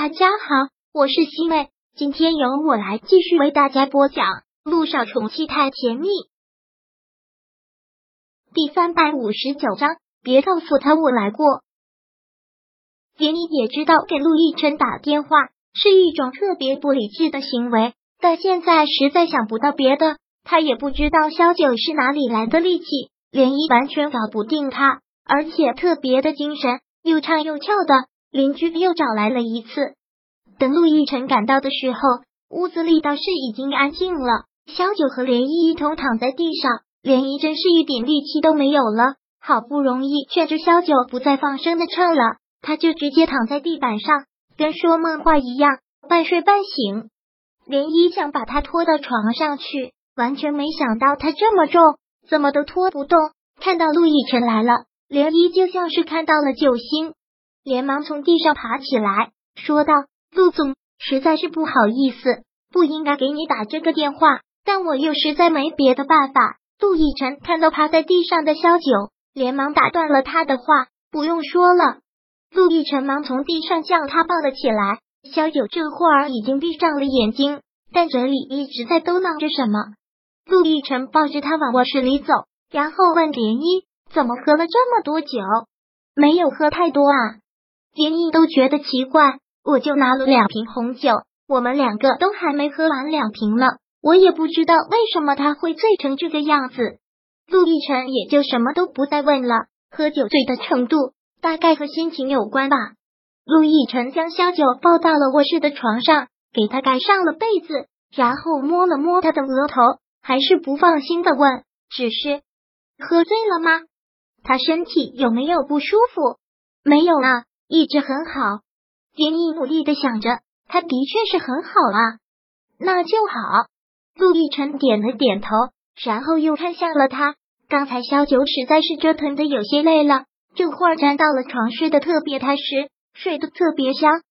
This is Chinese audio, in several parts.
大家好，我是西妹，今天由我来继续为大家播讲《陆少宠妻太甜蜜》第三百五十九章。别告诉他我来过。连你也知道给陆亦辰打电话是一种特别不理智的行为，但现在实在想不到别的。他也不知道萧九是哪里来的力气，连依完全搞不定他，而且特别的精神，又唱又跳的。邻居又找来了一次。等陆亦辰赶到的时候，屋子里倒是已经安静了。萧九和涟漪一同躺在地上，涟漪真是一点力气都没有了。好不容易劝着萧九不再放声的唱了，他就直接躺在地板上，跟说梦话一样，半睡半醒。涟漪想把他拖到床上去，完全没想到他这么重，怎么都拖不动。看到陆亦辰来了，涟漪就像是看到了救星。连忙从地上爬起来，说道：“陆总，实在是不好意思，不应该给你打这个电话，但我又实在没别的办法。”陆亦辰看到趴在地上的萧九，连忙打断了他的话：“不用说了。”陆亦辰忙从地上将他抱了起来。萧九这会儿已经闭上了眼睛，但嘴里一直在嘟囔着什么。陆亦辰抱着他往卧室里走，然后问涟漪：“怎么喝了这么多酒？没有喝太多啊？”连毅都觉得奇怪，我就拿了两瓶红酒，我们两个都还没喝完两瓶呢，我也不知道为什么他会醉成这个样子。陆亦辰也就什么都不再问了，喝酒醉的程度大概和心情有关吧。陆亦辰将萧九抱到了卧室的床上，给他盖上了被子，然后摸了摸他的额头，还是不放心的问：“只是喝醉了吗？他身体有没有不舒服？没有啊。”一直很好，连毅努力的想着，他的确是很好啊，那就好。陆亦辰点了点头，然后又看向了他。刚才萧九实在是折腾的有些累了，这会儿沾到了床，睡得特别踏实，睡得特别香。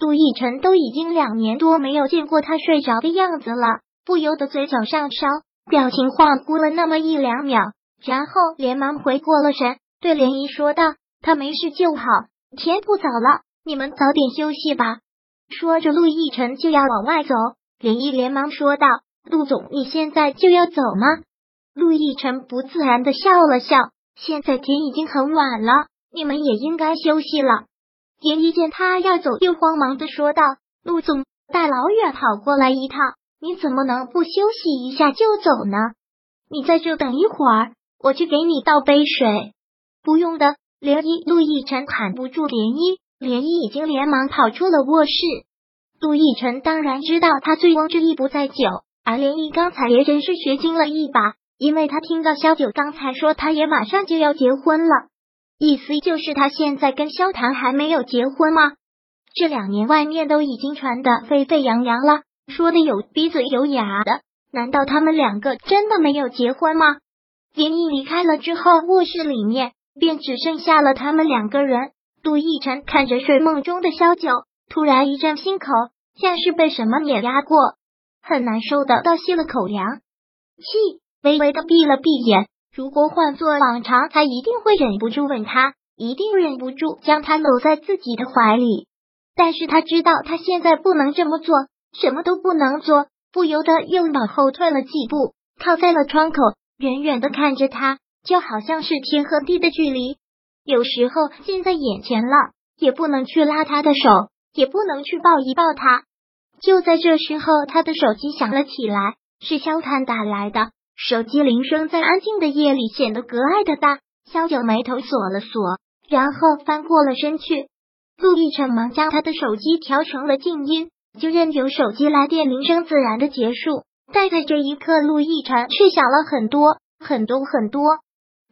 陆亦辰都已经两年多没有见过他睡着的样子了，不由得嘴角上翘，表情恍惚了那么一两秒，然后连忙回过了神，对涟漪说道：“他没事就好。”天不早了，你们早点休息吧。说着，陆亦辰就要往外走，林毅连忙说道：“陆总，你现在就要走吗？”陆亦辰不自然的笑了笑：“现在天已经很晚了，你们也应该休息了。”林毅见他要走，又慌忙的说道：“陆总，大老远跑过来一趟，你怎么能不休息一下就走呢？你在这等一会儿，我去给你倒杯水。”不用的。涟漪，陆亦辰喊不住涟漪，涟漪已经连忙跑出了卧室。陆亦辰当然知道他醉翁之意不在酒，而涟漪刚才也真是学精了一把，因为他听到萧九刚才说他也马上就要结婚了，意思就是他现在跟萧谭还没有结婚吗？这两年外面都已经传得沸沸扬扬了，说的有鼻子有眼的，难道他们两个真的没有结婚吗？涟漪离开了之后，卧室里面。便只剩下了他们两个人。杜奕晨看着睡梦中的萧九，突然一阵心口像是被什么碾压过，很难受的倒吸了口凉气，微微的闭了闭眼。如果换做往常，他一定会忍不住吻他，一定忍不住将他搂在自己的怀里。但是他知道他现在不能这么做，什么都不能做，不由得又往后退了几步，靠在了窗口，远远的看着他。就好像是天和地的距离，有时候近在眼前了，也不能去拉他的手，也不能去抱一抱他。就在这时候，他的手机响了起来，是萧谭打来的。手机铃声在安静的夜里显得格外的大。萧九眉头锁了锁，然后翻过了身去。陆亦辰忙将他的手机调成了静音，就任由手机来电铃声自然的结束。但在这一刻，陆亦辰却想了很多很多很多。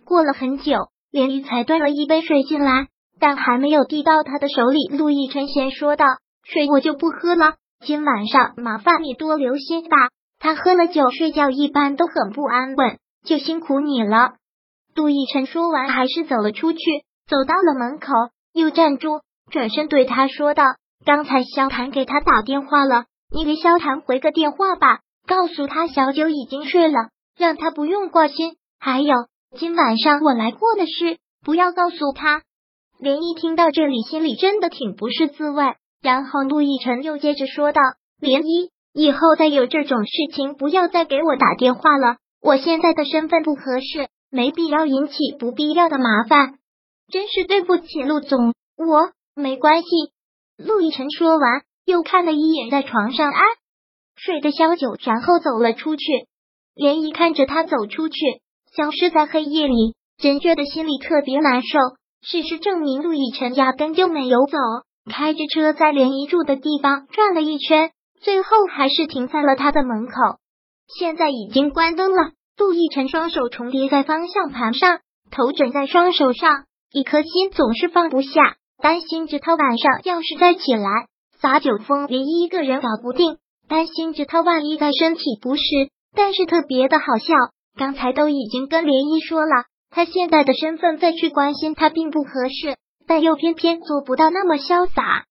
过了很久，连玉才端了一杯水进来，但还没有递到他的手里，陆亦辰先说道：“水我就不喝了，今晚上麻烦你多留心吧。他喝了酒睡觉一般都很不安稳，就辛苦你了。”陆亦辰说完，还是走了出去，走到了门口，又站住，转身对他说道：“刚才萧谭给他打电话了，你给萧谭回个电话吧，告诉他小九已经睡了，让他不用挂心。还有。”今晚上我来过的事，不要告诉他。连一听到这里，心里真的挺不是滋味。然后陆亦辰又接着说道：“涟漪，以后再有这种事情，不要再给我打电话了。我现在的身份不合适，没必要引起不必要的麻烦。真是对不起，陆总，我没关系。”陆亦辰说完，又看了一眼在床上安睡的萧九，然后走了出去。涟漪看着他走出去，消失在黑夜里，真觉得心里特别难受。事实证明，陆亦辰压根就没有走，开着车在涟漪住的地方转了一圈，最后还是停在了他的门口。现在已经关灯了，陆亦辰双手重叠在方向盘上，头枕在双手上，一颗心总是放不下，担心着他晚上要是再起来撒酒疯，连一个人搞不定，担心着他万一再身体不适。但是特别的好笑，刚才都已经跟涟漪说了。他现在的身份再去关心他并不合适，但又偏偏做不到那么潇洒。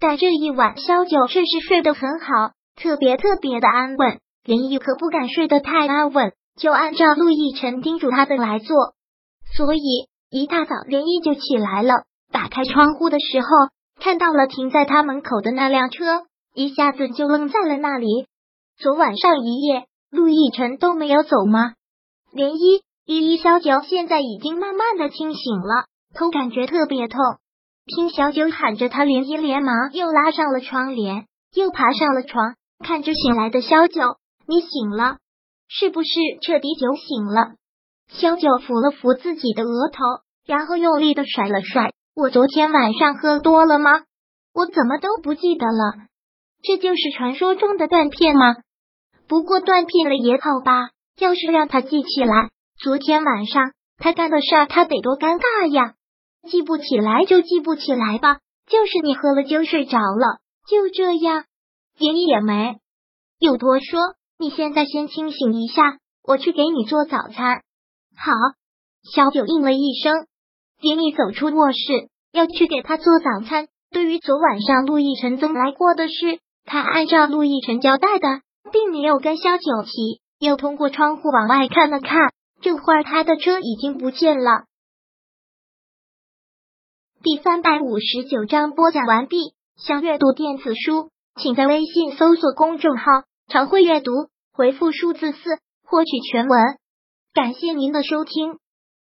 但这一晚，萧九确实睡得很好，特别特别的安稳。连玉可不敢睡得太安稳，就按照陆亦辰叮嘱他的来做。所以一大早，连毅就起来了，打开窗户的时候，看到了停在他门口的那辆车，一下子就愣在了那里。昨晚上一夜，陆亦辰都没有走吗？连一。依依小九现在已经慢慢的清醒了，头感觉特别痛。听小九喊着他，连依连忙又拉上了窗帘，又爬上了床，看着醒来的小九：“你醒了，是不是彻底酒醒了？”小九扶了扶自己的额头，然后用力的甩了甩：“我昨天晚上喝多了吗？我怎么都不记得了？这就是传说中的断片吗？不过断片了也好吧，要是让他记起来。”昨天晚上他干的事儿，他得多尴尬呀！记不起来就记不起来吧，就是你喝了酒睡着了，就这样。连毅也没有多说，你现在先清醒一下，我去给你做早餐。好，小九应了一声。连毅走出卧室，要去给他做早餐。对于昨晚上陆亦辰曾来过的事，他按照陆亦辰交代的，并没有跟萧九提，又通过窗户往外看了看。这会儿他的车已经不见了。第三百五十九章播讲完毕。想阅读电子书，请在微信搜索公众号“常会阅读”，回复数字四获取全文。感谢您的收听。